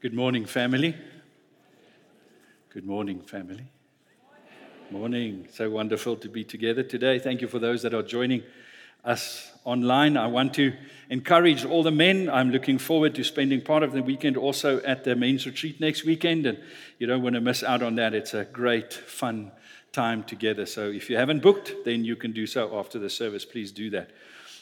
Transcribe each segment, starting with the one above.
Good morning, family. Good morning, family. Morning. So wonderful to be together today. Thank you for those that are joining us online. I want to encourage all the men. I'm looking forward to spending part of the weekend also at the men's retreat next weekend, and you don't want to miss out on that. It's a great, fun time together. So if you haven't booked, then you can do so after the service. Please do that.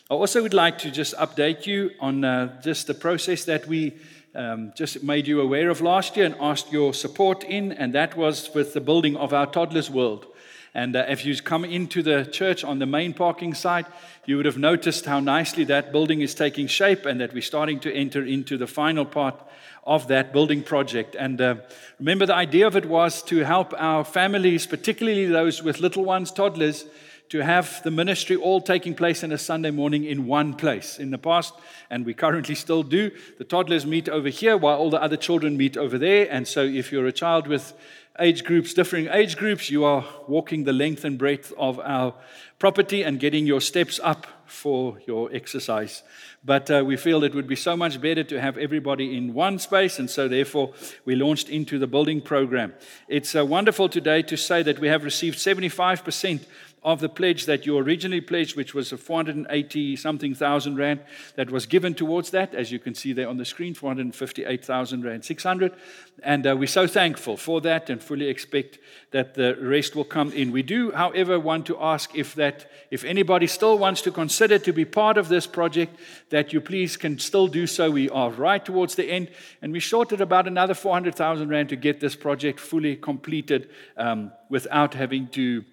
I also would like to just update you on uh, just the process that we um, just made you aware of last year and asked your support in, and that was with the building of our toddlers' world. And uh, if you come into the church on the main parking site, you would have noticed how nicely that building is taking shape and that we're starting to enter into the final part of that building project. And uh, remember, the idea of it was to help our families, particularly those with little ones, toddlers, to have the ministry all taking place in a Sunday morning in one place. In the past, and we currently still do, the toddlers meet over here while all the other children meet over there. And so, if you're a child with age groups, differing age groups, you are walking the length and breadth of our property and getting your steps up for your exercise. But uh, we feel it would be so much better to have everybody in one space, and so therefore we launched into the building program. It's uh, wonderful today to say that we have received 75% of the pledge that you originally pledged, which was a 480 something thousand rand that was given towards that, as you can see there on the screen, 458,000 rand 600. And uh, we're so thankful for that and fully expect that the rest will come in. We do, however, want to ask if that, if anybody still wants to consider to be part of this project, that you please can still do so. We are right towards the end, and we shorted about another 400,000 rand to get this project fully completed um, without having to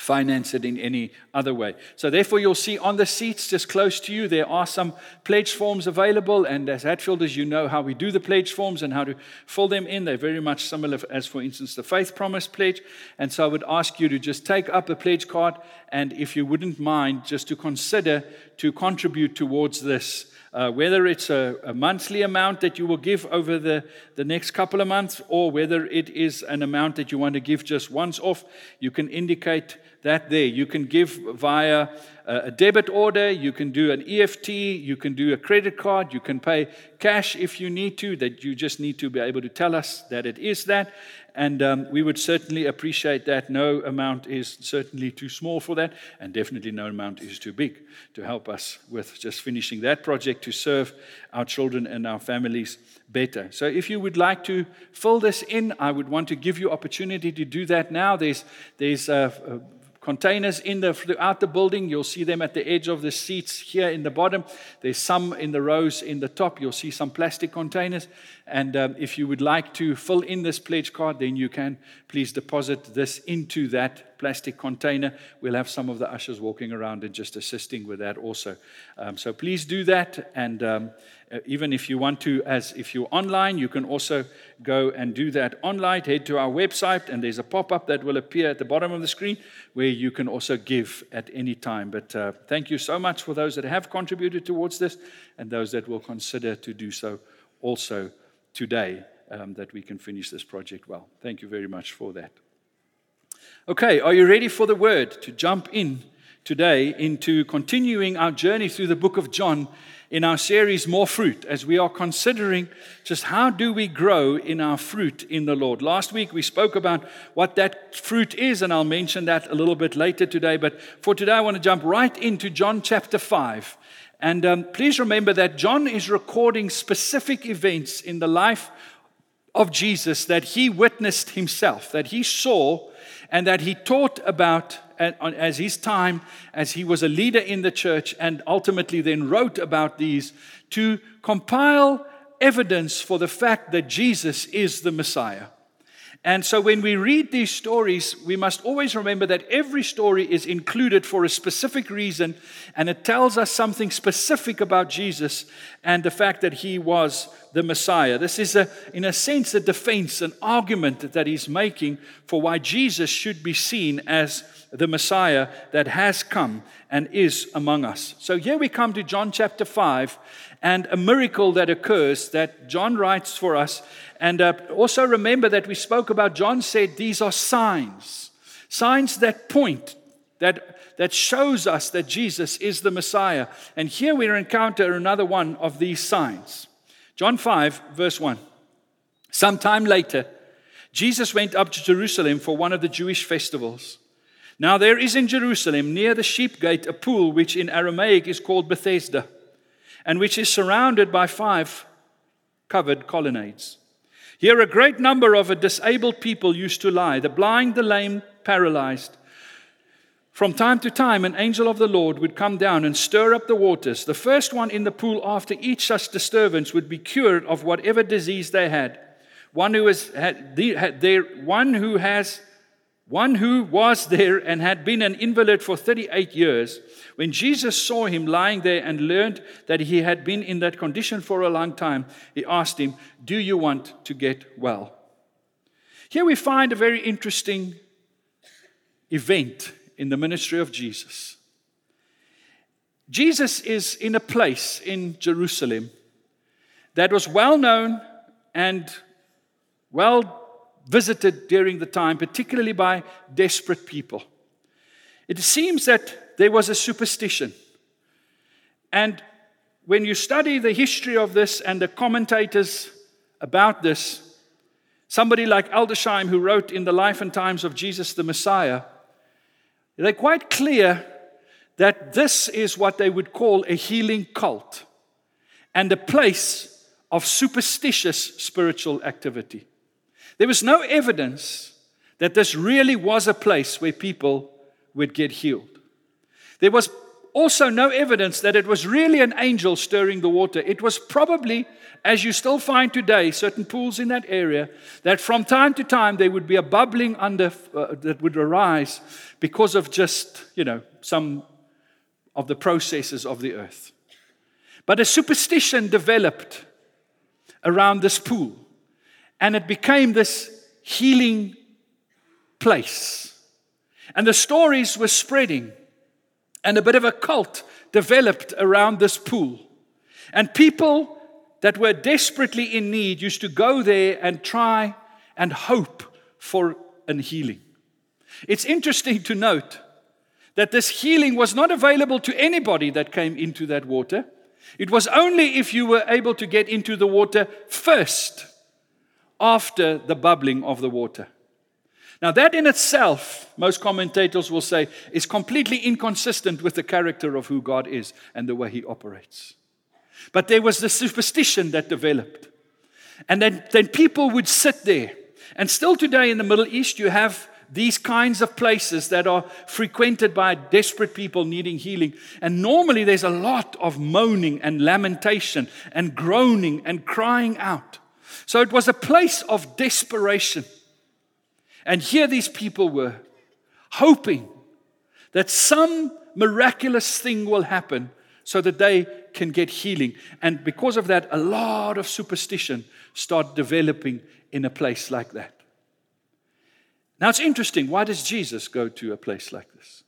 finance it in any other way. So, therefore, you'll see on the seats just close to you, there are some pledge forms available. And as Hatfielders, you know how we do the pledge forms and how to fill them in. They're very much similar, as for instance, the Faith Promise Pledge. And so, I would ask you to just take up a pledge card. And if you wouldn't mind, just to consider to contribute towards this uh, whether it's a, a, monthly amount that you will give over the, the next couple of months or whether it is an amount that you want to give just once off, you can indicate that there. You can give via a debit order, you can do an EFT, you can do a credit card, you can pay cash if you need to, that you just need to be able to tell us that it is that. And um, we would certainly appreciate that. No amount is certainly too small for that, and definitely no amount is too big to help us with just finishing that project to serve our children and our families better. So, if you would like to fill this in, I would want to give you opportunity to do that now. There's there's uh, containers in the throughout the building. You'll see them at the edge of the seats here in the bottom. There's some in the rows in the top. You'll see some plastic containers and um, if you would like to fill in this pledge card then you can. Please deposit this into that plastic container. We'll have some of the ushers walking around and just assisting with that also. Um, so please do that. And um, uh, even if you want to, as if you're online, you can also go and do that online. Head to our website, and there's a pop up that will appear at the bottom of the screen where you can also give at any time. But uh, thank you so much for those that have contributed towards this and those that will consider to do so also today, um, that we can finish this project well. Thank you very much for that. Okay, are you ready for the word to jump in today into continuing our journey through the book of John? in our series More Fruit as we are considering just how do we grow in our fruit in the Lord. Last week we spoke about what that fruit is, and I'll mention that a little bit later today. But for today, I want to jump right into John chapter 5. And um, please remember that John is recording specific events in the life of Jesus that he witnessed himself, that he saw, and that he taught about as his time as he was a leader in the church and ultimately then wrote about these to compile evidence for the fact that Jesus is the Messiah. And so when we read these stories, we must always remember that every story is included for a specific reason and it tells us something specific about Jesus and the fact that he was the Messiah. This is, a, in a sense, a defense, an argument that he's making for why Jesus should be seen as the Messiah that has come and is among us. So here we come to John chapter 5 and a miracle that occurs that John writes for us. And uh, also remember that we spoke about, John said these are signs, signs that point, that, that shows us that Jesus is the Messiah. And here we encounter another one of these signs. John 5, verse 1. Sometime later, Jesus went up to Jerusalem for one of the Jewish festivals. Now, there is in Jerusalem, near the sheep gate, a pool which in Aramaic is called Bethesda, and which is surrounded by five covered colonnades. Here, a great number of disabled people used to lie the blind, the lame, paralyzed. From time to time, an angel of the Lord would come down and stir up the waters. The first one in the pool after each such disturbance would be cured of whatever disease they had. One who has had, had there, one who has one who was there and had been an invalid for 38 years, when Jesus saw him lying there and learned that he had been in that condition for a long time, he asked him, Do you want to get well? Here we find a very interesting event in the ministry of Jesus. Jesus is in a place in Jerusalem that was well known and well visited during the time, particularly by desperate people. It seems that there was a superstition. And when you study the history of this and the commentators about this, somebody like Edersheim, who wrote in the life and times of Jesus the Messiah, they're quite clear that this is what they would call a healing cult and a place of superstitious spiritual activity. There was no evidence that this really was a place where people would get healed. There was also no evidence that it was really an angel stirring the water. It was probably, as you still find today, certain pools in that area, that from time to time there would be a bubbling under uh, that would arise because of just, you know, some of the processes of the earth. But a superstition developed around this pool. And it became this healing place. And the stories were spreading, and a bit of a cult developed around this pool. And people that were desperately in need used to go there and try and hope for an healing. It's interesting to note that this healing was not available to anybody that came into that water. It was only if you were able to get into the water first after the bubbling of the water. Now, that in itself, most commentators will say, is completely inconsistent with the character of who God is and the way He operates. But there was the superstition that developed. And then, then people would sit there. And still today in the Middle East, you have these kinds of places that are frequented by desperate people needing healing. And normally there's a lot of moaning and lamentation and groaning and crying out. So it was a place of desperation. And here these people were hoping that some miraculous thing will happen so that they can get healing. And because of that, a lot of superstition start developing in a place like that. Now it's interesting. Why does Jesus go to a place like this?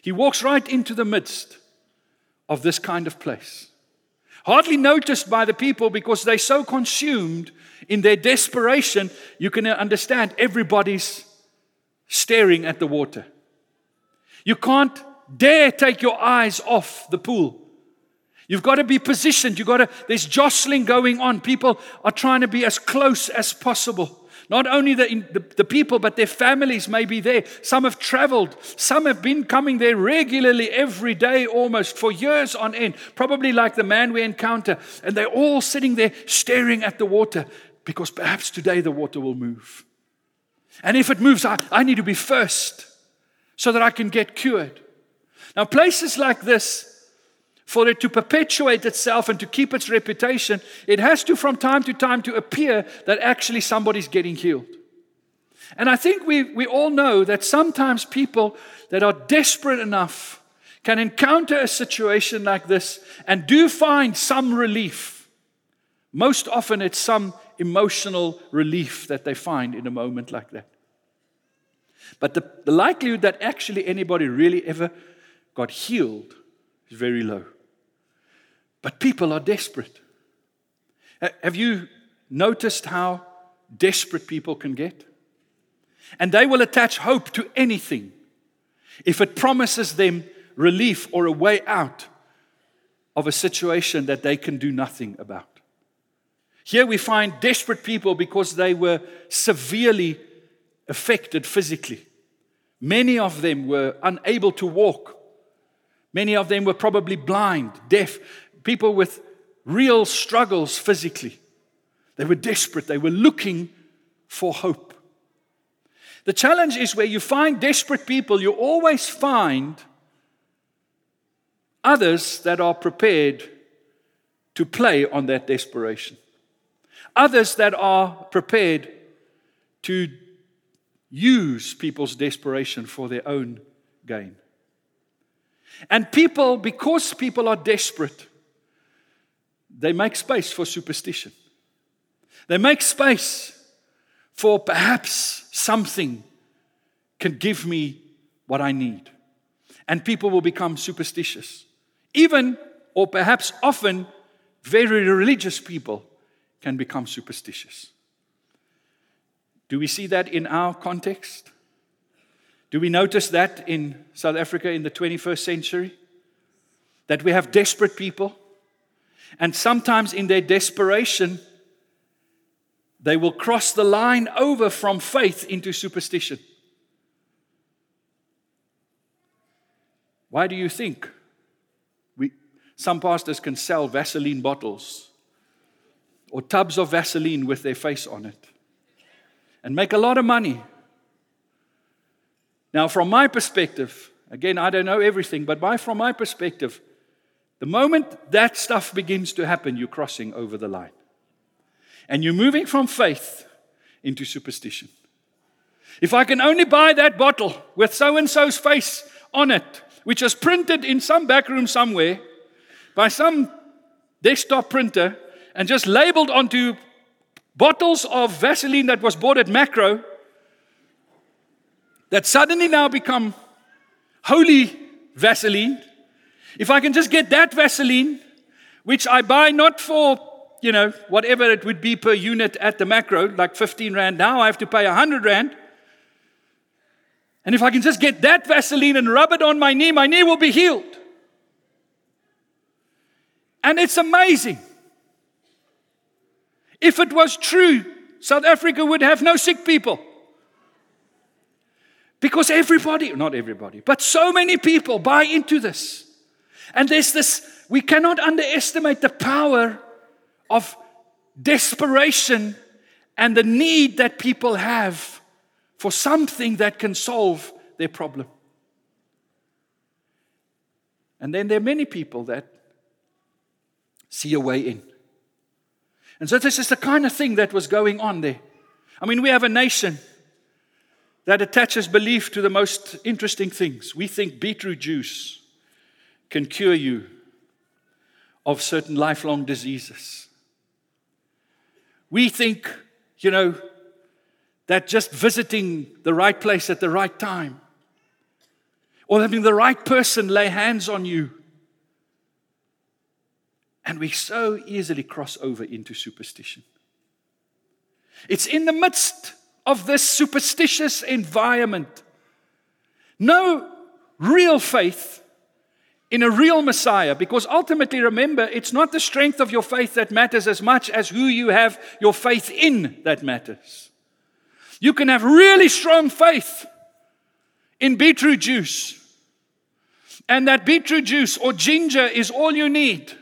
He walks right into the midst of this kind of place hardly noticed by the people because they're so consumed in their desperation. You can understand everybody's staring at the water. You can't dare take your eyes off the pool. You've got to be positioned. You've got to, there's jostling going on. People are trying to be as close as possible. Not only the, the, the, people, but their families may be there. Some have traveled. Some have been coming there regularly every day almost for years on end, probably like the man we encounter. And they're all sitting there staring at the water because perhaps today the water will move. And if it moves, I, I need to be first so that I can get cured. Now, places like this, for it to perpetuate itself and to keep its reputation, it has to, from time to time, to appear that actually somebody's getting healed. And I think we, we all know that sometimes people that are desperate enough can encounter a situation like this and do find some relief. Most often, it's some emotional relief that they find in a moment like that. But the, the likelihood that actually anybody really ever got healed is very low. But people are desperate. Have you noticed how desperate people can get? And they will attach hope to anything if it promises them relief or a way out of a situation that they can do nothing about. Here we find desperate people because they were severely affected physically. Many of them were unable to walk. Many of them were probably blind, deaf, people with real struggles physically. They were desperate, they were looking for hope. The challenge is where you find desperate people, you always find others that are prepared to play on that desperation others that are prepared to use people's desperation for their own gain. And people, because people are desperate, they make space for superstition. They make space for perhaps something can give me what I need. And people will become superstitious. Even, or perhaps often, very religious people can become superstitious. Do we see that in our context? Do we notice that in South Africa in the 21st century? That we have desperate people, and sometimes in their desperation, they will cross the line over from faith into superstition. Why do you think we, some pastors can sell Vaseline bottles or tubs of Vaseline with their face on it and make a lot of money. Now, from my perspective, again, I don't know everything, but by, from my perspective, the moment that stuff begins to happen, you're crossing over the line. And you're moving from faith into superstition. If I can only buy that bottle with so and so's face on it, which is printed in some back room somewhere by some desktop printer, and just labeled onto bottles of Vaseline that was bought at Makro, that suddenly now become holy Vaseline. If I can just get that Vaseline, which I buy not for, you know, whatever it would be per unit at the Makro, like 15 Rand, now I have to pay 100 Rand. And if I can just get that Vaseline and rub it on my knee, my knee will be healed. And it's amazing. If it was true, South Africa would have no sick people. Because everybody, not everybody, but so many people buy into this. And there's this, we cannot underestimate the power of desperation and the need that people have for something that can solve their problem. And then there are many people that see a way in. And so this is the kind of thing that was going on there. I mean, we have a nation that attaches belief to the most interesting things. We think beetroot juice can cure you of certain lifelong diseases. We think, you know, that just visiting the right place at the right time or having the right person lay hands on you and we so easily cross over into superstition. It's in the midst of this superstitious environment. No real faith in a real Messiah, because ultimately, remember, it's not the strength of your faith that matters as much as who you have your faith in that matters. You can have really strong faith in beetroot juice, and that beetroot juice or ginger is all you need.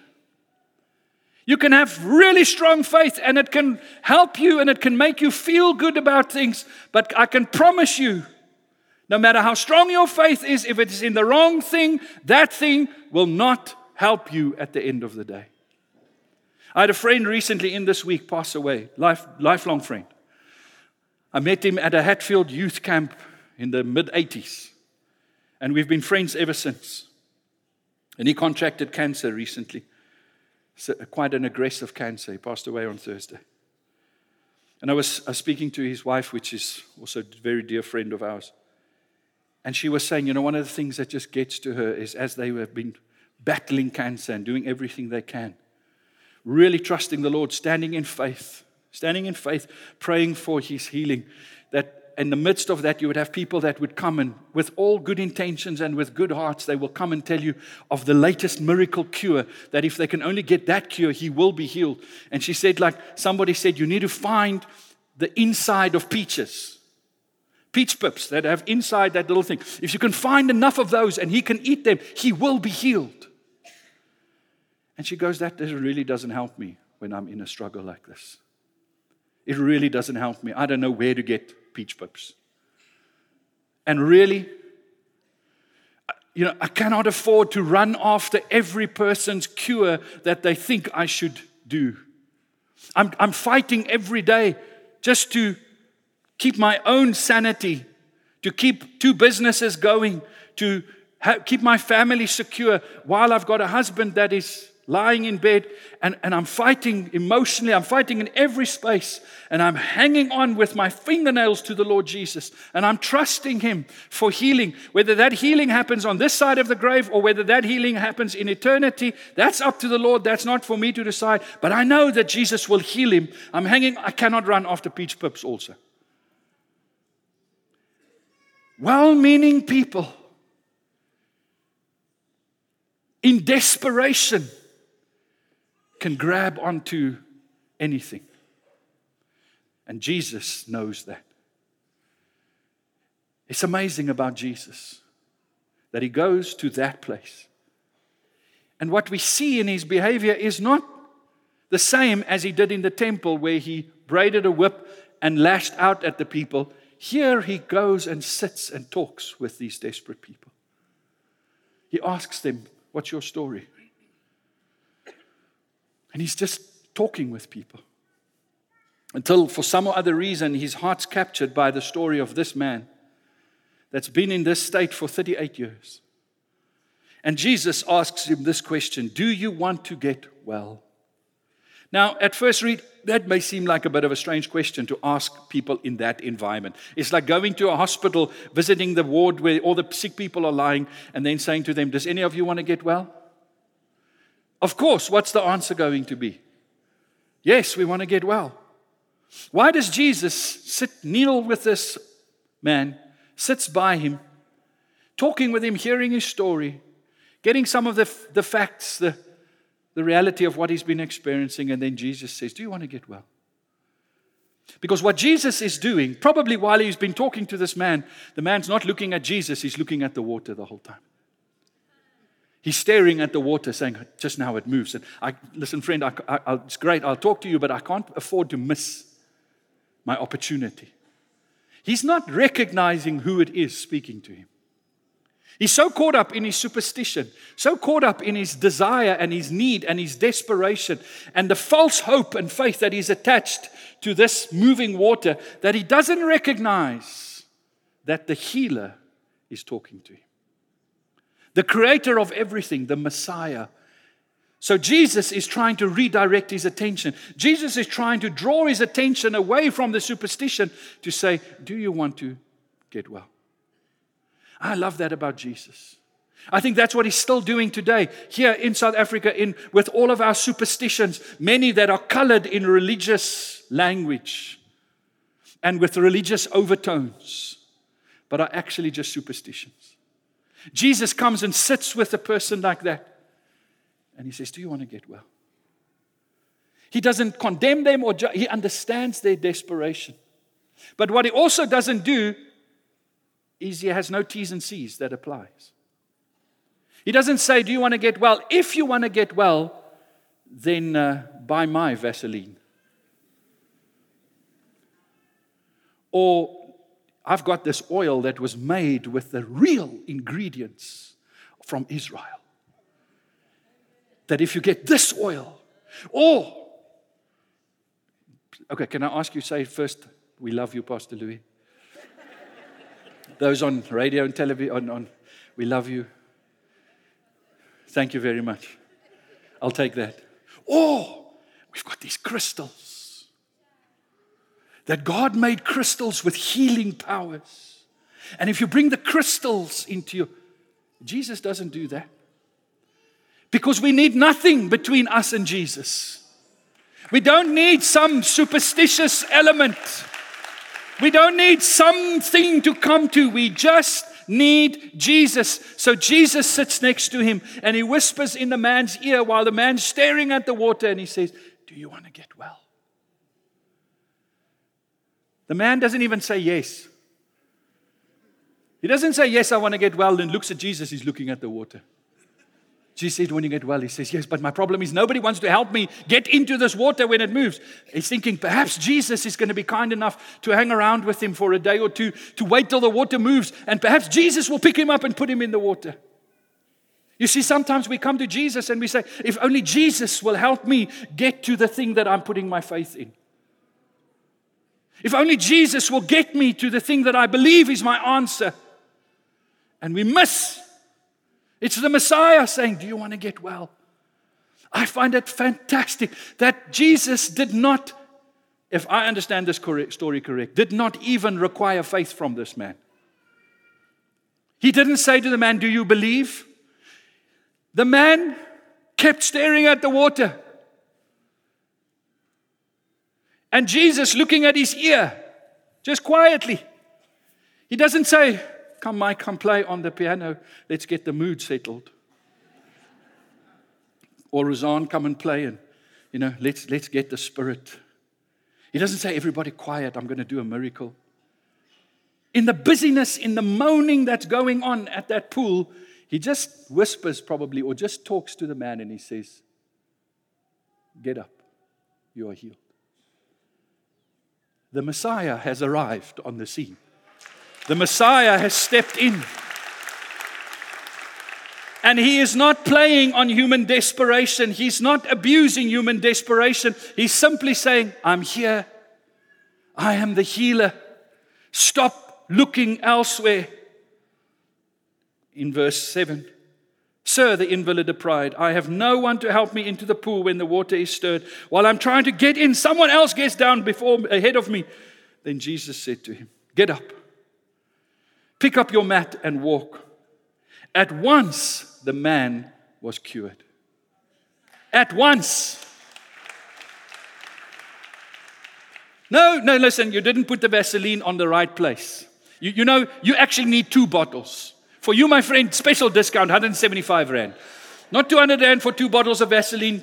You can have really strong faith and it can help you and it can make you feel good about things. But I can promise you, no matter how strong your faith is, if it is in the wrong thing, that thing will not help you at the end of the day. I had a friend recently in this week pass away, life, lifelong friend. I met him at a Hatfield youth camp in the mid 80s, and we've been friends ever since. And he contracted cancer recently uh, quite an aggressive cancer. He passed away on Thursday. And I was, I was speaking to his wife, which is also a very dear friend of ours. And she was saying, you know, one of the things that just gets to her is as they have been battling cancer and doing everything they can, really trusting the Lord, standing in faith, standing in faith, praying for his healing, that in the midst of that, you would have people that would come and, with all good intentions and with good hearts, they will come and tell you of the latest miracle cure. That if they can only get that cure, he will be healed. And she said, like somebody said, you need to find the inside of peaches, peach pips that have inside that little thing. If you can find enough of those and he can eat them, he will be healed. And she goes, That really doesn't help me when I'm in a struggle like this. It really doesn't help me. I don't know where to get peach pips. And really, you know, I cannot afford to run after every person's cure that they think I should do. I'm, I'm fighting every day just to keep my own sanity, to keep two businesses going, to ha- keep my family secure while I've got a husband that is lying in bed and, and I'm fighting emotionally, I'm fighting in every space, and I'm hanging on with my fingernails to the Lord Jesus, and I'm trusting Him for healing. Whether that healing happens on this side of the grave or whether that healing happens in eternity, that's up to the Lord. That's not for me to decide. But I know that Jesus will heal him. I'm hanging, I cannot run after peach pips also. Well meaning people in desperation can grab onto anything. And Jesus knows that. It's amazing about Jesus that he goes to that place. And what we see in his behavior is not the same as he did in the temple, where he braided a whip and lashed out at the people. Here he goes and sits and talks with these desperate people. He asks them, What's your story? And he's just talking with people. Until, for some other reason, his heart's captured by the story of this man that's been in this state for 38 years. And Jesus asks him this question Do you want to get well? Now, at first read, that may seem like a bit of a strange question to ask people in that environment. It's like going to a hospital, visiting the ward where all the sick people are lying, and then saying to them, Does any of you want to get well? Of course, what's the answer going to be? Yes, we want to get well. Why does Jesus sit, kneel with this man, sits by him, talking with him, hearing his story, getting some of the, the facts, the, the reality of what he's been experiencing, and then Jesus says, Do you want to get well? Because what Jesus is doing, probably while he's been talking to this man, the man's not looking at Jesus, he's looking at the water the whole time. He's staring at the water, saying, Just now it moves. And I, listen, friend, I, I, it's great. I'll talk to you, but I can't afford to miss my opportunity. He's not recognizing who it is speaking to him. He's so caught up in his superstition, so caught up in his desire and his need and his desperation and the false hope and faith that he's attached to this moving water that he doesn't recognize that the healer is talking to him the creator of everything, the Messiah. So Jesus is trying to redirect his attention. Jesus is trying to draw his attention away from the superstition to say, Do you want to get well? I love that about Jesus. I think that's what he's still doing today here in South Africa in with all of our superstitions, many that are colored in religious language and with religious overtones, but are actually just superstitions. Jesus comes and sits with a person like that. And he says, Do you want to get well? He doesn't condemn them or ju- he understands their desperation. But what he also doesn't do is he has no T's and C's that applies. He doesn't say, Do you want to get well? If you want to get well, then uh, buy my Vaseline. Or I've got this oil that was made with the real ingredients from Israel. That if you get this oil, or, okay, can I ask you, say first, we love you, Pastor Louis. Those on radio and television, on, on, we love you. Thank you very much. I'll take that. Oh, we've got these crystals that God made crystals with healing powers. And if you bring the crystals into you, Jesus doesn't do that. Because we need nothing between us and Jesus. We don't need some superstitious element. We don't need something to come to. We just need Jesus. So Jesus sits next to him and he whispers in the man's ear while the man's staring at the water and he says, Do you want to get well? The man doesn't even say yes. He doesn't say, Yes, I want to get well, and looks at Jesus, he's looking at the water. Jesus said, When you get well, he says, Yes, but my problem is nobody wants to help me get into this water when it moves. He's thinking, Perhaps Jesus is going to be kind enough to hang around with him for a day or two to wait till the water moves, and perhaps Jesus will pick him up and put him in the water. You see, sometimes we come to Jesus and we say, If only Jesus will help me get to the thing that I'm putting my faith in. If only Jesus will get me to the thing that I believe is my answer and we miss. It's the Messiah saying, Do you want to get well? I find it fantastic that Jesus did not, if I understand this story correct, did not even require faith from this man. He didn't say to the man, Do you believe? The man kept staring at the water. And Jesus looking at his ear, just quietly. He doesn't say, Come, Mike, come play on the piano. Let's get the mood settled. Or Razan, come and play and, you know, let's, let's get the spirit. He doesn't say, everybody quiet, I'm going to do a miracle. In the busyness, in the moaning that's going on at that pool, he just whispers probably or just talks to the man and he says, Get up, you are healed. The Messiah has arrived on the scene. The Messiah has stepped in. And he is not playing on human desperation. He's not abusing human desperation. He's simply saying, I'm here. I am the healer. Stop looking elsewhere. In verse 7 Sir, the invalid replied, I have no one to help me into the pool when the water is stirred. While I'm trying to get in, someone else gets down before ahead of me. Then Jesus said to him, Get up Pick up your mat and walk. At once, the man was cured. At once. No, no, listen, you didn't put the Vaseline on the right place. You, you know, you actually need two bottles. For you, my friend, special discount 175 Rand. Not 200 Rand for two bottles of Vaseline.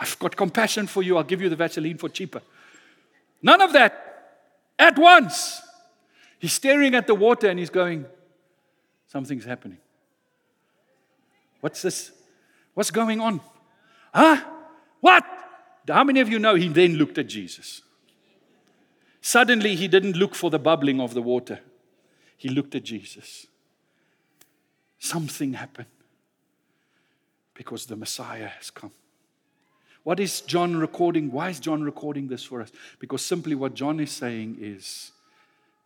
I've got compassion for you. I'll give you the Vaseline for cheaper. None of that. At once. He's staring at the water and he's going, Something's happening. What's this? What's going on? Huh? What? How many of you know he then looked at Jesus? Suddenly, he didn't look for the bubbling of the water, he looked at Jesus. Something happened because the Messiah has come. What is John recording? Why is John recording this for us? Because simply what John is saying is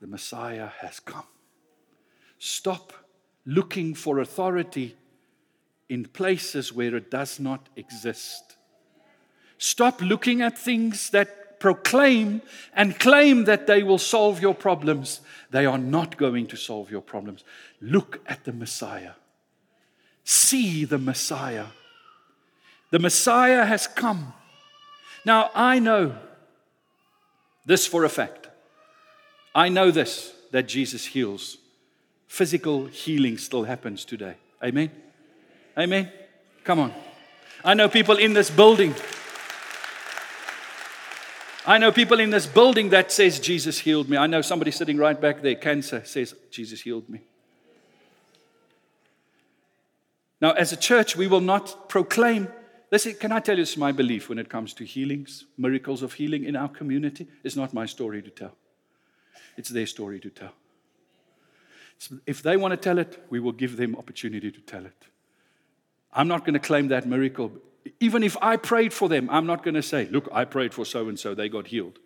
the Messiah has come. Stop looking for authority in places where it does not exist. Stop looking at things that proclaim and claim that they will solve your problems. They are not going to solve your problems. Look at the Messiah. See the Messiah. The Messiah has come. Now, I know this for a fact. I know this that Jesus heals. Physical healing still happens today. Amen. Amen. Come on. I know people in this building. I know people in this building that says Jesus healed me. I know somebody sitting right back there, cancer, says Jesus healed me. Now, as a church, we will not proclaim. Listen, can I tell you this is my belief when it comes to healings, miracles of healing in our community? It's not my story to tell. It's their story to tell. If they want to tell it, we will give them opportunity to tell it. I'm not going to claim that miracle. Even if I prayed for them, I'm not going to say, Look, I prayed for so and so, they got healed.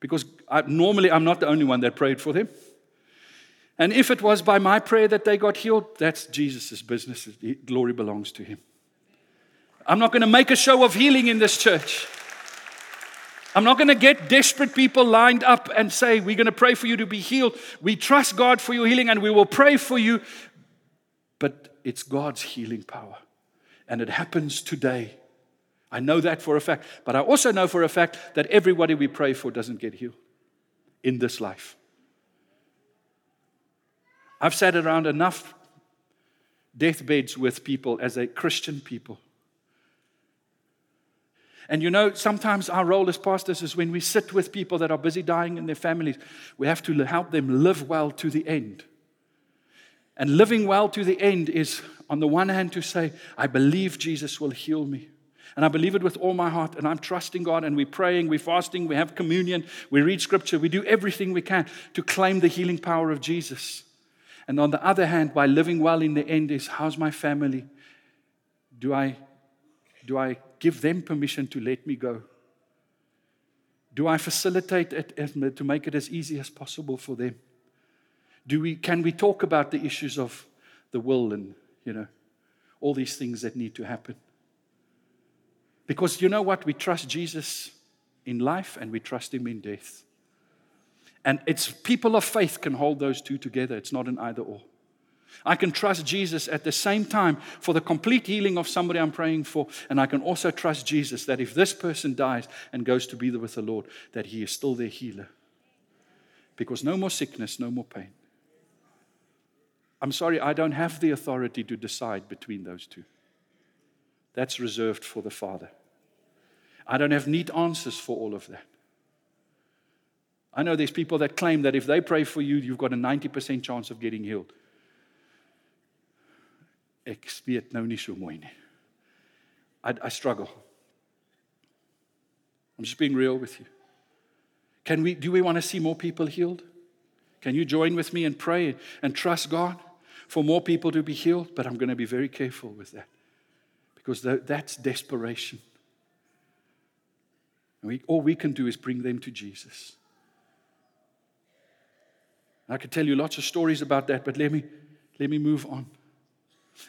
Because I, normally I'm not the only one that prayed for them. And if it was by my prayer that they got healed, that's Jesus' business. Glory belongs to him. I'm not going to make a show of healing in this church. I'm not going to get desperate people lined up and say, We're going to pray for you to be healed. We trust God for your healing and we will pray for you. But it's God's healing power. And it happens today. I know that for a fact. But I also know for a fact that everybody we pray for doesn't get healed. in this life. I've sat around enough deathbeds with people as a Christian people. And you know, sometimes our role as pastors is when we sit with people that are busy dying in their families, we have to help them live well to the end. And living well to the end is, on the one hand, to say, I believe Jesus will heal me. And I believe it with all my heart. And I'm trusting God. And we're praying, we're fasting, we have communion, we read scripture, we do everything we can to claim the healing power of Jesus. And on the other hand, by living well in the end, is how's my family? Do I, do I give them permission to let me go? Do I facilitate it to make it as easy as possible for them? Do we, can we talk about the issues of the will and, you know, all these things that need to happen? Because you know what? We trust Jesus in life and we trust him in death. And it's people of faith can hold those two together. It's not an either or. I can trust Jesus at the same time for the complete healing of somebody I'm praying for. And I can also trust Jesus that if this person dies and goes to be with the Lord, that he is still their healer. Because no more sickness, no more pain. I'm sorry, I don't have the authority to decide between those two. That's reserved for the Father. I don't have neat answers for all of that. I know there's people that claim that if they pray for you, you've got a 90% chance of getting healed. Ek weet nou nie so mooi nie. I, I struggle. I'm just being real with you. Can we, do we want to see more people healed? Can you join with me and pray and trust God for more people to be healed? But I'm going to be very careful with that because that's desperation. And we, all we can do is bring them to Jesus. I could tell you lots of stories about that, but let me, let me move on.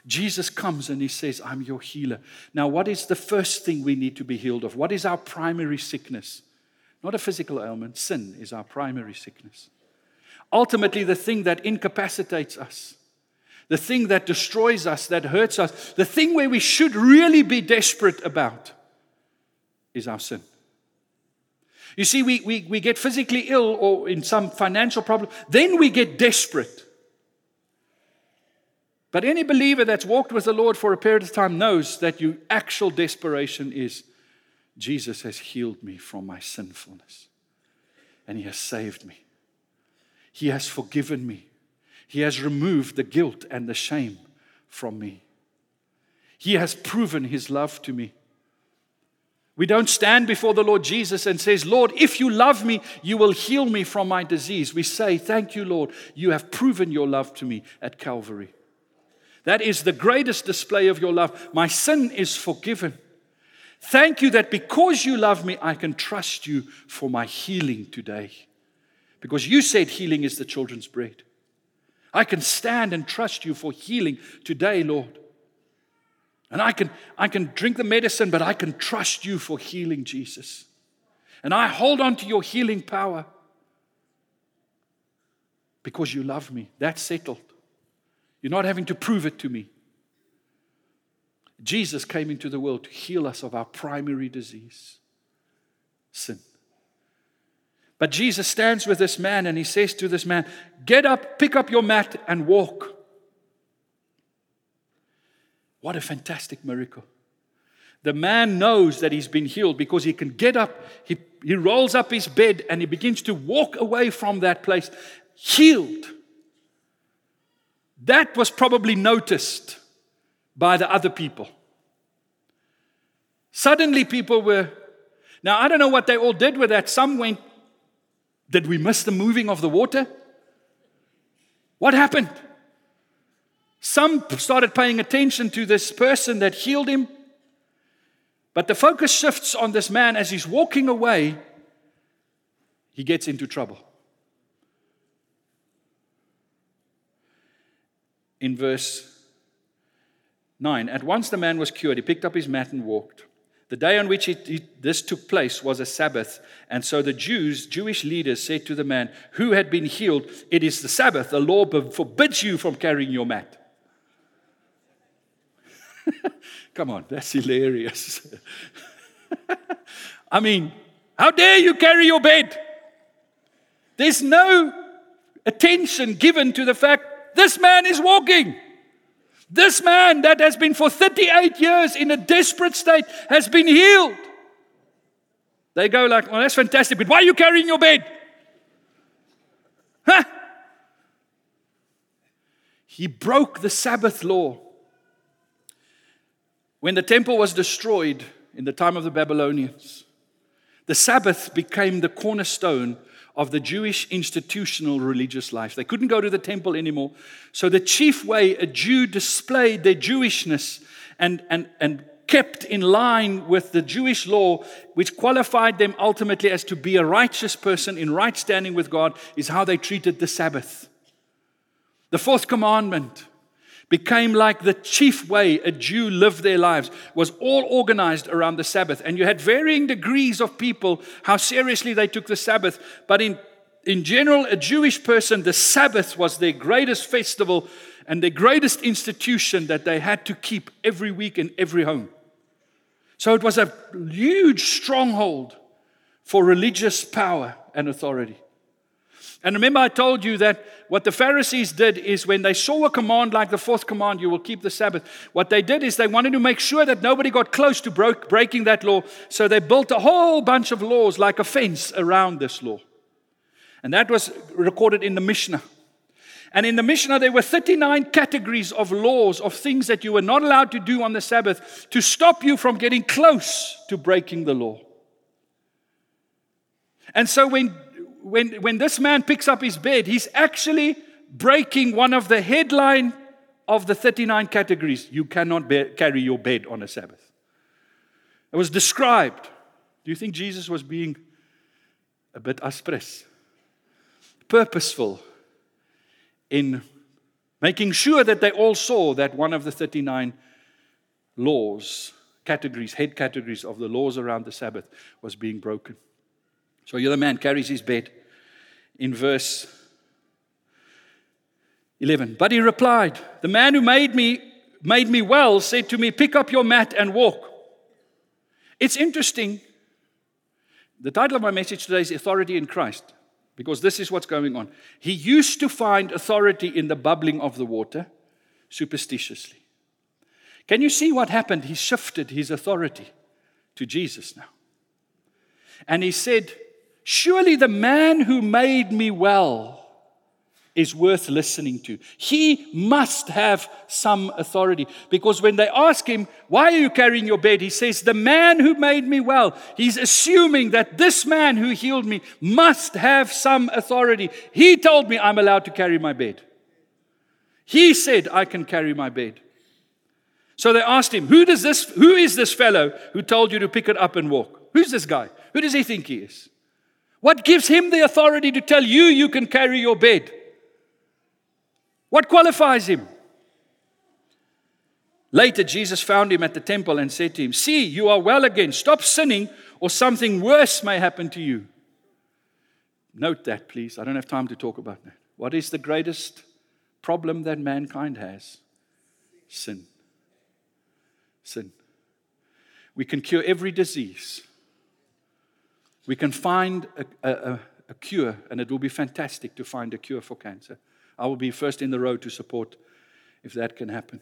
Jesus comes and he says, I'm your healer. Now, what is the first thing we need to be healed of? What is our primary sickness? Not a physical ailment, sin is our primary sickness. Ultimately, the thing that incapacitates us, the thing that destroys us, that hurts us, the thing where we should really be desperate about is our sin. You see, we, we, we get physically ill or in some financial problem, then we get desperate. But any believer that's walked with the Lord for a period of time knows that your actual desperation is Jesus has healed me from my sinfulness, and He has saved me. He has forgiven me. He has removed the guilt and the shame from me. He has proven His love to me. We don't stand before the Lord Jesus and says, "Lord, if you love me, you will heal me from my disease." We say, "Thank you, Lord. You have proven your love to me at Calvary." That is the greatest display of your love. My sin is forgiven. Thank you that because you love me, I can trust you for my healing today. Because you said healing is the children's bread. I can stand and trust you for healing today, Lord. And I can, I can drink the medicine, but I can trust you for healing, Jesus. And I hold on to your healing power because you love me. That's settled. You're not having to prove it to me. Jesus came into the world to heal us of our primary disease sin. But Jesus stands with this man and he says to this man, Get up, pick up your mat, and walk. What a fantastic miracle. The man knows that he's been healed because he can get up, he, he rolls up his bed, and he begins to walk away from that place, healed. That was probably noticed by the other people. Suddenly, people were. Now, I don't know what they all did with that. Some went, Did we miss the moving of the water? What happened? Some started paying attention to this person that healed him. But the focus shifts on this man as he's walking away, he gets into trouble. In verse 9, at once the man was cured. He picked up his mat and walked. The day on which it, it, this took place was a Sabbath, and so the Jews, Jewish leaders, said to the man who had been healed, It is the Sabbath. The law forbids you from carrying your mat. Come on, that's hilarious. I mean, how dare you carry your bed? There's no attention given to the fact this man is walking. This man that has been for 38 years in a desperate state has been healed. They go like, well, that's fantastic, but why are you carrying your bed? Huh? He broke the Sabbath law. When the temple was destroyed in the time of the Babylonians, the Sabbath became the cornerstone of the Jewish institutional religious life. They couldn't go to the temple anymore. So, the chief way a Jew displayed their Jewishness and, and, and kept in line with the Jewish law, which qualified them ultimately as to be a righteous person in right standing with God, is how they treated the Sabbath. The fourth commandment became like the chief way a Jew lived their lives, was all organized around the Sabbath. And you had varying degrees of people how seriously they took the Sabbath. But in, in general, a Jewish person, the Sabbath was their greatest festival and their greatest institution that they had to keep every week in every home. So it was a huge stronghold for religious power and authority. And remember, I told you that what the Pharisees did is when they saw a command like the fourth command, you will keep the Sabbath, what they did is they wanted to make sure that nobody got close to breaking that law. So they built a whole bunch of laws like a fence around this law. And that was recorded in the Mishnah. And in the Mishnah, there were 39 categories of laws, of things that you were not allowed to do on the Sabbath to stop you from getting close to breaking the law. And so when when, when this man picks up his bed, he's actually breaking one of the headline of the 39 categories. You cannot bear, carry your bed on a Sabbath. It was described. Do you think Jesus was being a bit aspres? Purposeful in making sure that they all saw that one of the 39 laws, categories, head categories of the laws around the Sabbath was being broken. So the other man carries his bed in verse 11. But he replied, The man who made me, made me well said to me, Pick up your mat and walk. It's interesting. The title of my message today is Authority in Christ, because this is what's going on. He used to find authority in the bubbling of the water superstitiously. Can you see what happened? He shifted his authority to Jesus now. And he said, Surely the man who made me well is worth listening to. He must have some authority. Because when they ask him, Why are you carrying your bed? He says, The man who made me well. He's assuming that this man who healed me must have some authority. He told me I'm allowed to carry my bed. He said, I can carry my bed. So they asked him, Who, does this, who is this fellow who told you to pick it up and walk? Who's this guy? Who does he think he is? What gives him the authority to tell you you can carry your bed? What qualifies him? Later, Jesus found him at the temple and said to him, See, you are well again. Stop sinning, or something worse may happen to you. Note that, please. I don't have time to talk about that. What is the greatest problem that mankind has? Sin. Sin. We can cure every disease we can find a, a, a, cure, and it will be fantastic to find a cure for cancer. I will be first in the row to support if that can happen.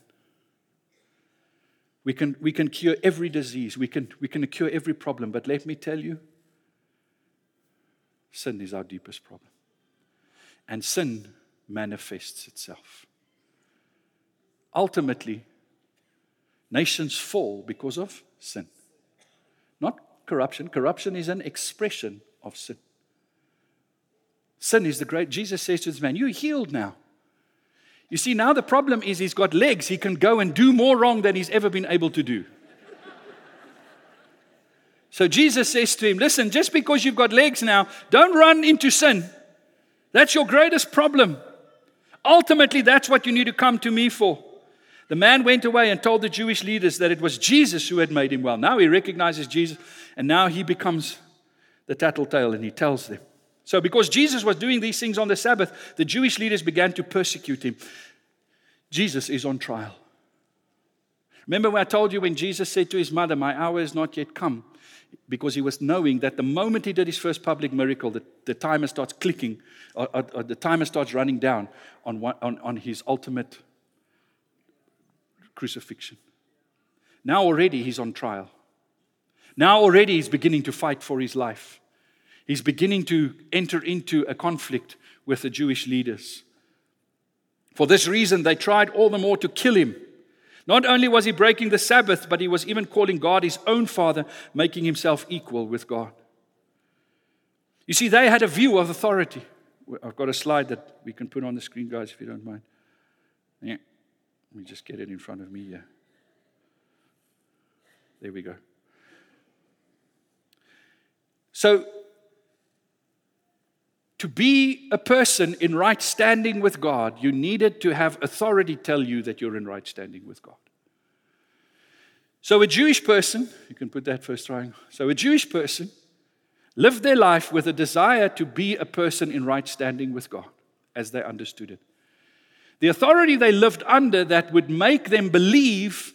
We can, we can cure every disease, we can, we can cure every problem, but let me tell you, sin is our deepest problem. And sin manifests itself. Ultimately, nations fall because of sin. Not corruption. Corruption is an expression of sin. Sin is the great. Jesus says to this man, You're healed now. You see, now the problem is he's got legs. He can go and do more wrong than he's ever been able to do. so Jesus says to him, Listen, just because you've got legs now, don't run into sin. That's your greatest problem. Ultimately, that's what you need to come to me for. The man went away and told the Jewish leaders that it was Jesus who had made him well. Now he recognizes Jesus, and now he becomes the tattletale and he tells them. So, because Jesus was doing these things on the Sabbath, the Jewish leaders began to persecute him. Jesus is on trial. Remember when I told you when Jesus said to his mother, My hour is not yet come? because he was knowing that the moment he did his first public miracle, the, the timer starts clicking, or, or, or the timer starts running down on, one, on, on his ultimate crucifixion. Now already he's on trial. Now already he's beginning to fight for his life. He's beginning to enter into a conflict with the Jewish leaders. For this reason, they tried all the more to kill him. Not only was he breaking the Sabbath, but he was even calling God his own father, making himself equal with God. You see, they had a view of authority. I've got a slide that we can put on the screen, guys, if you don't mind. Yeah. Let me just get it in front of me here. There we go. So, to be a person in right standing with God, you needed to have authority tell you that you're in right standing with God. So, a Jewish person, you can put that first triangle. So, a Jewish person lived their life with a desire to be a person in right standing with God, as they understood it. The authority they lived under that would make them believe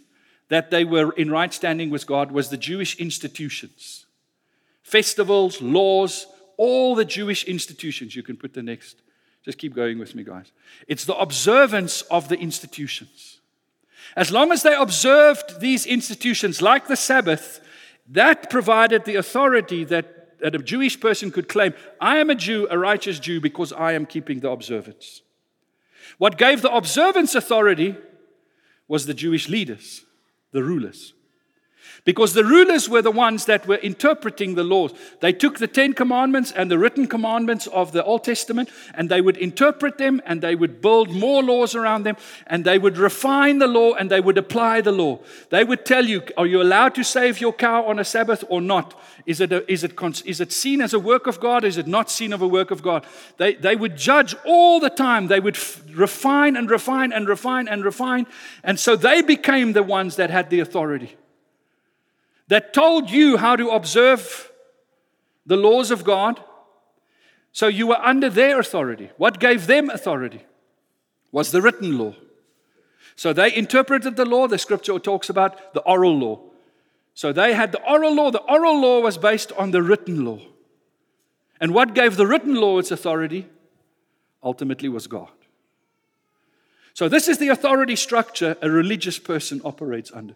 that they were in right standing with God was the Jewish institutions, festivals, laws, all the Jewish institutions. You can put the next. Just keep going with me, guys. It's the observance of the institutions. As long as they observed these institutions, like the Sabbath, that provided the authority that, that a Jewish person could claim I am a Jew, a righteous Jew, because I am keeping the observance. What gave the observance authority was the Jewish leaders, the rulers. Because the rulers were the ones that were interpreting the laws. They took the Ten Commandments and the written commandments of the Old Testament and they would interpret them and they would build more laws around them and they would refine the law and they would apply the law. They would tell you, are you allowed to save your cow on a Sabbath or not? Is it, a, is it, is it seen as a work of God? Is it not seen as a work of God? They, they would judge all the time. They would f- refine and refine and refine and refine. And so they became the ones that had the authority that told you how to observe the laws of God. So you were under their authority. What gave them authority was the written law. So they interpreted the law. The scripture talks about the oral law. So they had the oral law. The oral law was based on the written law. And what gave the written law its authority ultimately was God. So, this is the authority structure a religious person operates under.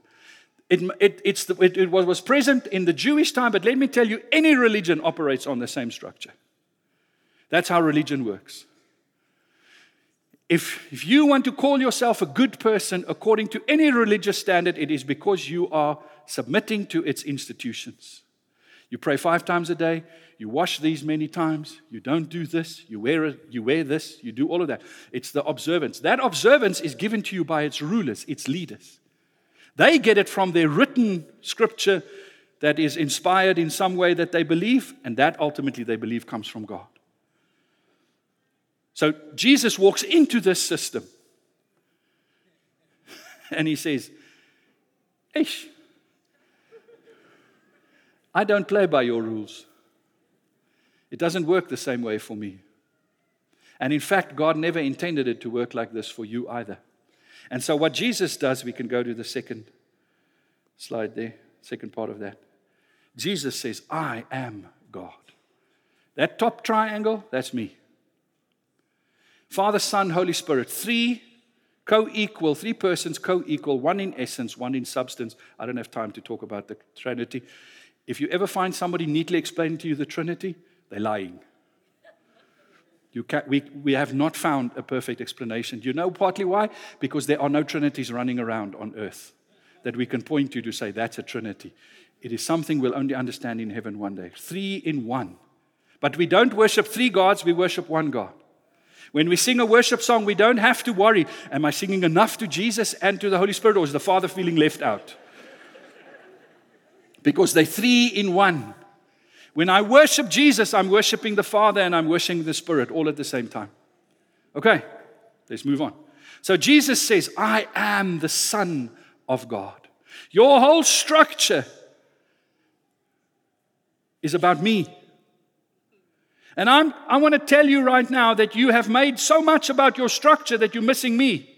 It, it, it's the, it, it was present in the Jewish time, but let me tell you, any religion operates on the same structure. That's how religion works. If, if you want to call yourself a good person according to any religious standard, it is because you are submitting to its institutions. You pray five times a day, you wash these many times, you don't do this, you wear, it, you wear this, you do all of that. It's the observance. That observance is given to you by its rulers, its leaders. They get it from their written scripture that is inspired in some way that they believe, and that ultimately they believe comes from God. So Jesus walks into this system and he says, Ish, I don't play by your rules. It doesn't work the same way for me. And in fact, God never intended it to work like this for you either. And so, what Jesus does, we can go to the second slide there, second part of that. Jesus says, I am God. That top triangle, that's me. Father, Son, Holy Spirit, three co equal, three persons co equal, one in essence, one in substance. I don't have time to talk about the Trinity. If you ever find somebody neatly explaining to you the Trinity, they're lying. Can, we, we have not found a perfect explanation. Do you know partly why? Because there are no trinities running around on earth that we can point to to say that's a trinity. It is something we'll only understand in heaven one day. Three in one. But we don't worship three gods, we worship one God. When we sing a worship song, we don't have to worry am I singing enough to Jesus and to the Holy Spirit, or is the Father feeling left out? Because they're three in one. When I worship Jesus, I'm worshiping the Father and I'm worshiping the Spirit all at the same time. Okay, let's move on. So Jesus says, I am the Son of God. Your whole structure is about me. And I'm, I want to tell you right now that you have made so much about your structure that you're missing me.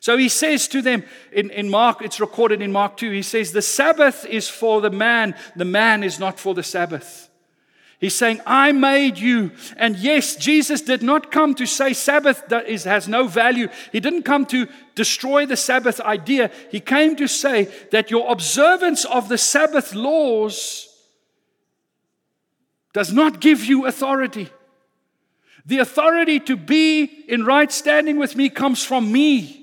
So he says to them in, in Mark, it's recorded in Mark 2, he says, The Sabbath is for the man, the man is not for the Sabbath. He's saying, I made you. And yes, Jesus did not come to say Sabbath is, has no value. He didn't come to destroy the Sabbath idea. He came to say that your observance of the Sabbath laws does not give you authority. The authority to be in right standing with me comes from me.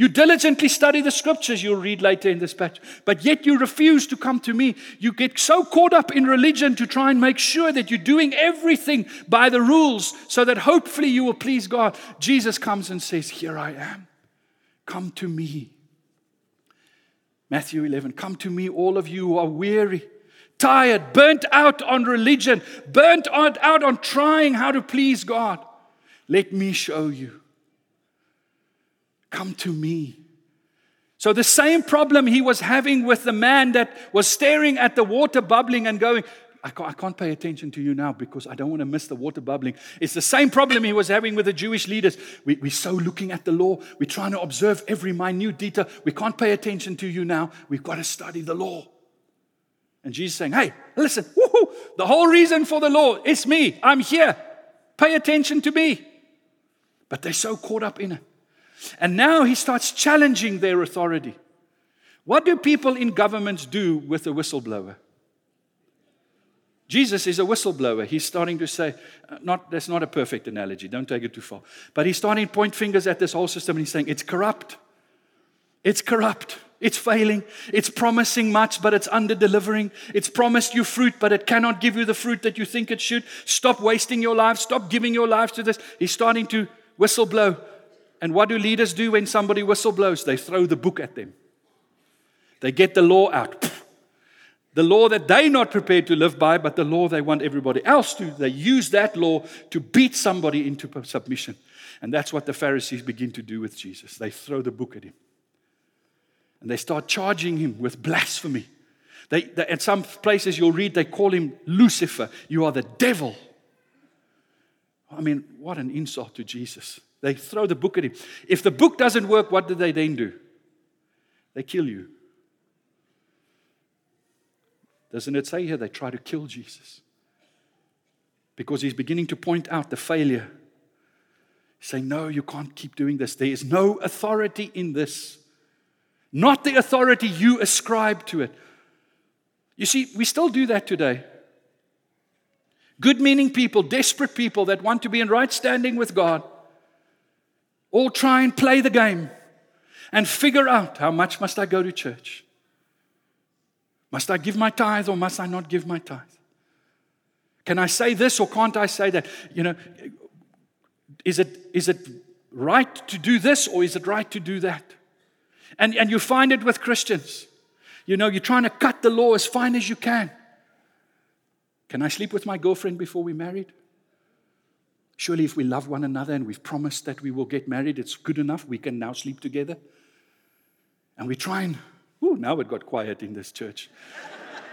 You diligently study the scriptures, you'll read later in this passage, but yet you refuse to come to me. You get so caught up in religion to try and make sure that you're doing everything by the rules so that hopefully you will please God. Jesus comes and says, Here I am. Come to me. Matthew 11, come to me, all of you who are weary, tired, burnt out on religion, burnt out on trying how to please God. Let me show you. Come to me. So, the same problem he was having with the man that was staring at the water bubbling and going, I can't, I can't, pay attention to you now because I don't want to miss the water bubbling. It's the same problem he was having with the Jewish leaders. We, we're so looking at the law, we're trying to observe every minute detail. We can't pay attention to you now. We've got to study the law. And Jesus saying, Hey, listen, the whole reason for the law is me. I'm here. Pay attention to me. But they're so caught up in it. And now he starts challenging their authority. What do people in governments do with a whistleblower? Jesus is a whistleblower. He's starting to say, uh, not, that's not a perfect analogy, don't take it too far. But he's starting to point fingers at this whole system and he's saying, it's corrupt. It's corrupt. It's failing. It's promising much, but it's under delivering. It's promised you fruit, but it cannot give you the fruit that you think it should. Stop wasting your life. Stop giving your life to this. He's starting to whistleblow and what do leaders do when somebody whistleblows? They throw the book at them. They get the law out. The law that they're not prepared to live by, but the law they want everybody else to. They use that law to beat somebody into submission. And that's what the Pharisees begin to do with Jesus. They throw the book at him. And they start charging him with blasphemy. They, they, at some places you'll read, they call him Lucifer. You are the devil. I mean, what an insult to Jesus. They throw the book at him. If the book doesn't work, what do they then do? They kill you. Doesn't it say here they try to kill Jesus? Because he's beginning to point out the failure. Saying, No, you can't keep doing this. There is no authority in this. Not the authority you ascribe to it. You see, we still do that today. Good meaning people, desperate people that want to be in right standing with God all try and play the game and figure out how much must I go to church? Must I give my tithe or must I not give my tithe? Can I say this or can't I say that? You know, is it, is it right to do this or is it right to do that? And, and you find it with Christians. You know, you're trying to cut the law as fine as you can. Can I sleep with my girlfriend before we married? Surely, if we love one another and we've promised that we will get married, it's good enough. We can now sleep together. And we try and, ooh, now it got quiet in this church.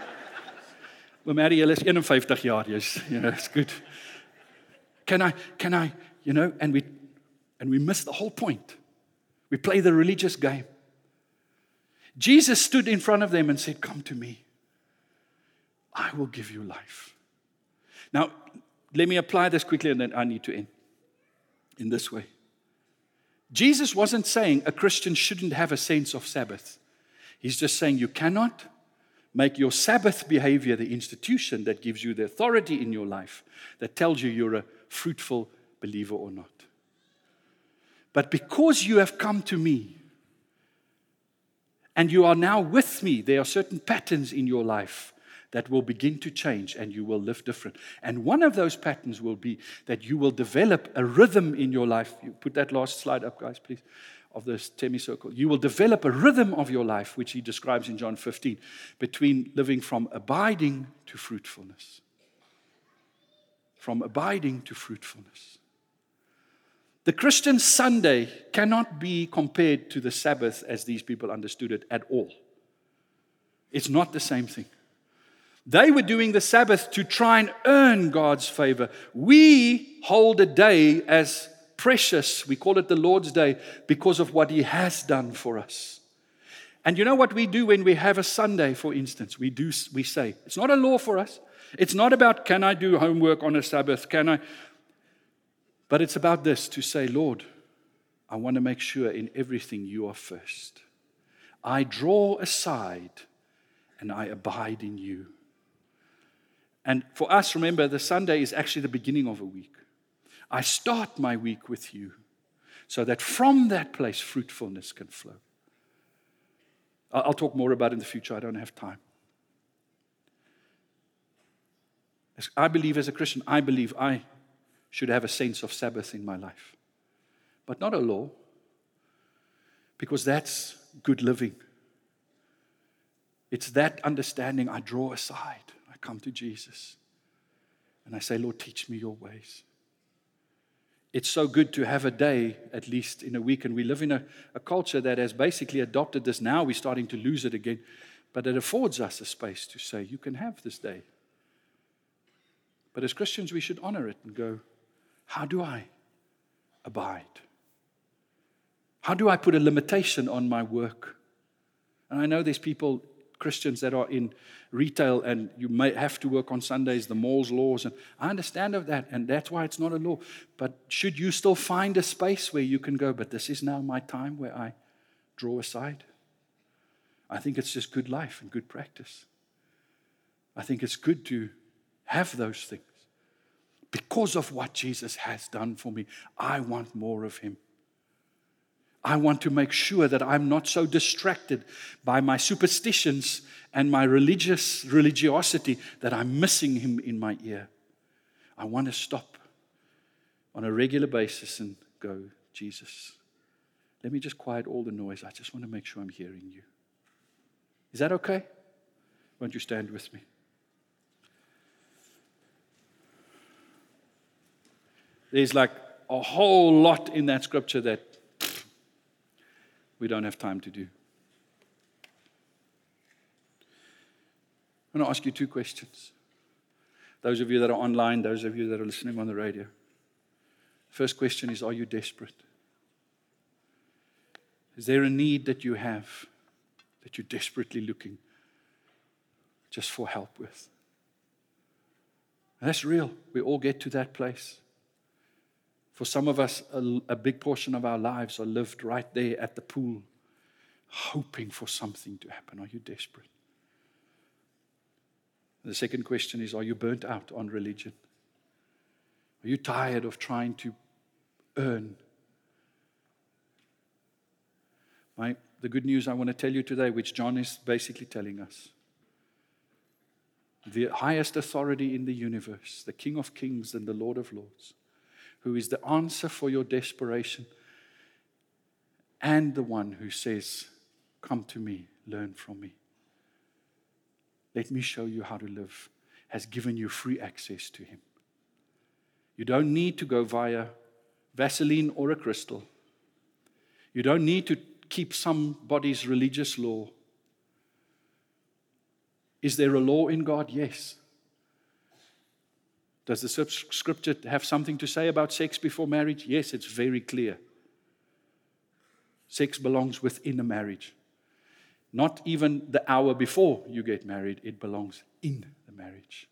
we marry julle is 51 jaar, yes, you know, it's good. Can I, can I, you know, and we, and we miss the whole point. We play the religious game. Jesus stood in front of them and said, Come to me. I will give you life. Now, let me apply this quickly and then I need to end in this way. Jesus wasn't saying a Christian shouldn't have a sense of Sabbath. He's just saying you cannot make your Sabbath behavior the institution that gives you the authority in your life that tells you you're a fruitful believer or not. But because you have come to me and you are now with me, there are certain patterns in your life that will begin to change and you will live different. And one of those patterns will be that you will develop a rhythm in your life. You put that last slide up, guys, please, of this semicircle. You will develop a rhythm of your life, which he describes in John 15, between living from abiding to fruitfulness. From abiding to fruitfulness. The Christian Sunday cannot be compared to the Sabbath as these people understood it at all. It's not the same thing. They were doing the Sabbath to try and earn God's favor. We hold a day as precious. We call it the Lord's Day because of what He has done for us. And you know what we do when we have a Sunday, for instance? We do we say, it's not a law for us. It's not about can I do homework on a Sabbath? Can I? But it's about this to say, Lord, I want to make sure in everything you are first. I draw aside and I abide in you. And for us, remember, the Sunday is actually the beginning of a week. I start my week with you so that from that place fruitfulness can flow. I'll talk more about in the future. I don't have time. I believe as a Christian, I believe I should have a sense of Sabbath in my life, but not a law, because that's good living. It's that understanding I draw aside. I come to Jesus and I say, Lord, teach me your ways. It's so good to have a day, at least in a week. And we live in a, a culture that has basically adopted this. Now we're starting to lose it again. But it affords us a space to say, you can have this day. But as Christians, we should honor it and go, how do I abide? How do I put a limitation on my work? And I know there's people, Christians, that are in retail and you may have to work on Sundays, the mall's laws, and I understand of that, and that's why it's not a law. But should you still find a space where you can go, but this is now my time where I draw aside? I think it's just good life and good practice. I think it's good to have those things. Because of what Jesus has done for me, I want more of Him. I want to make sure that I'm not so distracted by my superstitions and my religious religiosity that I'm missing Him in my ear. I want to stop on a regular basis and go, Jesus, let me just quiet all the noise. I just want to make sure I'm hearing you. Is that okay? Won't you stand with me? There's like a whole lot in that scripture that we don't have time to do. I'm going to ask you two questions. Those of you that are online, those of you that are listening on the radio. First question is Are you desperate? Is there a need that you have that you're desperately looking just for help with? And that's real. We all get to that place. For some of us, a, a big portion of our lives are lived right there at the pool, hoping for something to happen. Are you desperate? The second question is Are you burnt out on religion? Are you tired of trying to earn? My, the good news I want to tell you today, which John is basically telling us the highest authority in the universe, the King of Kings and the Lord of Lords, who is the answer for your desperation, and the one who says, Come to me, learn from me. Let me show you how to live, has given you free access to Him. You don't need to go via Vaseline or a crystal. You don't need to keep somebody's religious law. Is there a law in God? Yes. Does the scripture have something to say about sex before marriage? Yes, it's very clear. Sex belongs within a marriage. Not even the hour before you get married, it belongs in the marriage.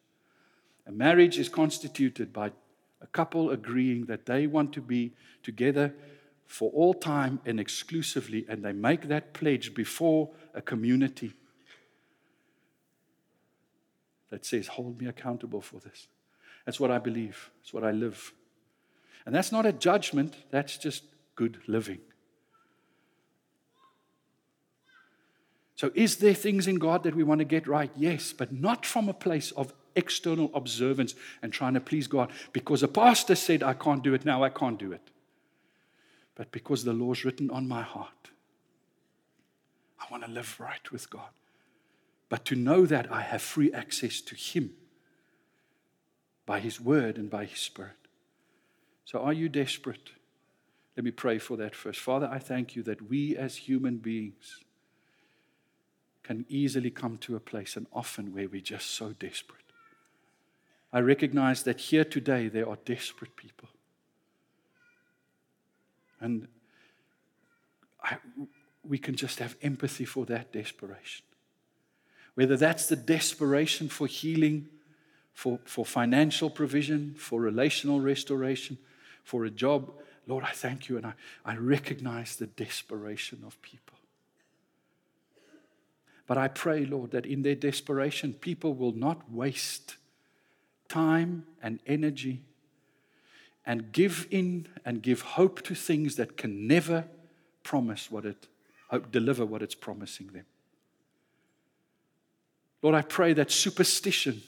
A marriage is constituted by a couple agreeing that they want to be together for all time and exclusively, and they make that pledge before a community that says, Hold me accountable for this. That's what I believe. That's what I live. And that's not a judgment, that's just good living. So, is there things in God that we want to get right? Yes, but not from a place of external observance and trying to please God because a pastor said, I can't do it now, I can't do it. But because the law's written on my heart, I want to live right with God. But to know that I have free access to Him by His Word and by His Spirit. So, are you desperate? Let me pray for that first. Father, I thank you that we as human beings can easily come to a place and often where we're just so desperate. I recognize that here today there are desperate people. And I, we can just have empathy for that desperation. Whether that's the desperation for healing, for, for financial provision, for relational restoration, for a job, Lord, I thank you and I, I recognize the desperation of people. But I pray, Lord, that in their desperation, people will not waste time and energy and give in and give hope to things that can never promise what it hope deliver what it's promising them. Lord, I pray that superstition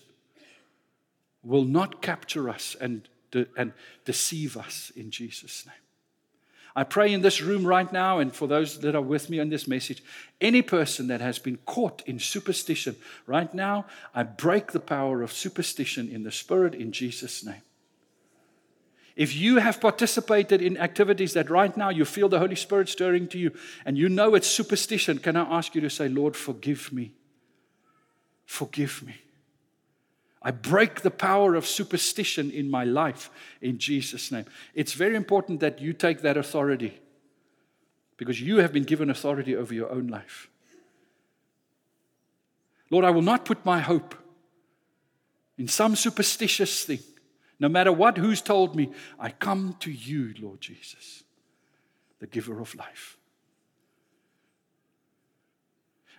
will not capture us and, de- and deceive us in Jesus' name. I pray in this room right now, and for those that are with me on this message, any person that has been caught in superstition, right now, I break the power of superstition in the Spirit in Jesus' name. If you have participated in activities that right now you feel the Holy Spirit stirring to you and you know it's superstition, can I ask you to say, Lord, forgive me? Forgive me. I break the power of superstition in my life in Jesus' name. It's very important that you take that authority because you have been given authority over your own life. Lord, I will not put my hope in some superstitious thing. No matter what, who's told me, I come to you, Lord Jesus, the giver of life.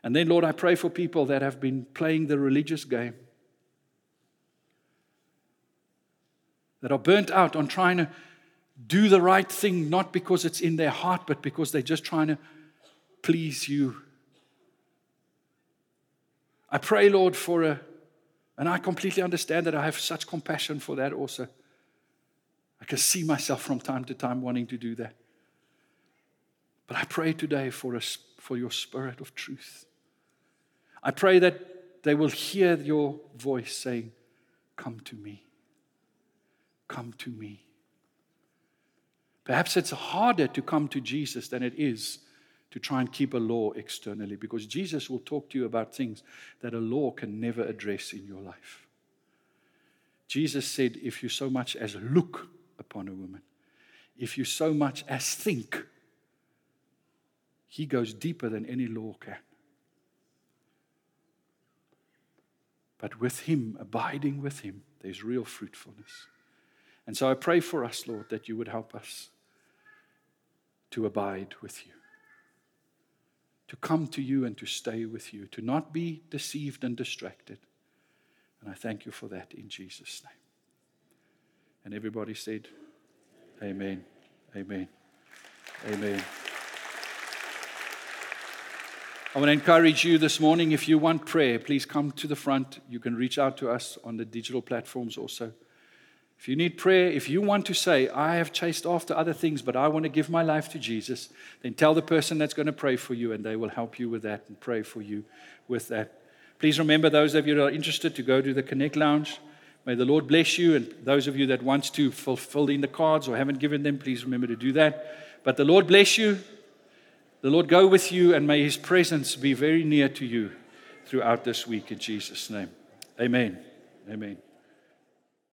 And then, Lord, I pray for people that have been playing the religious game, that are burnt out on trying to do the right thing, not because it's in their heart, but because they're just trying to please you. I pray, Lord, for a and I completely understand that I have such compassion for that also. I can see myself from time to time wanting to do that. But I pray today for, us, for your spirit of truth. I pray that they will hear your voice saying, Come to me. Come to me. Perhaps it's harder to come to Jesus than it is to try and keep a law externally because Jesus will talk to you about things that a law can never address in your life. Jesus said, If you so much as look upon a woman, if you so much as think, he goes deeper than any law can. But with him, abiding with him, there's real fruitfulness. And so I pray for us, Lord, that you would help us to abide with you to come to you and to stay with you, to not be deceived and distracted. And I thank you for that in Jesus' name. And everybody said, Amen. Amen. Amen. I want to encourage you this morning if you want prayer, please come to the front. You can reach out to us on the digital platforms also. If you need prayer, if you want to say, I have chased after other things, but I want to give my life to Jesus, then tell the person that's going to pray for you, and they will help you with that and pray for you with that. Please remember, those of you that are interested, to go to the Connect Lounge. May the Lord bless you. And those of you that want to fulfill in the cards or haven't given them, please remember to do that. But the Lord bless you. The Lord go with you, and may his presence be very near to you throughout this week in Jesus' name. Amen. Amen.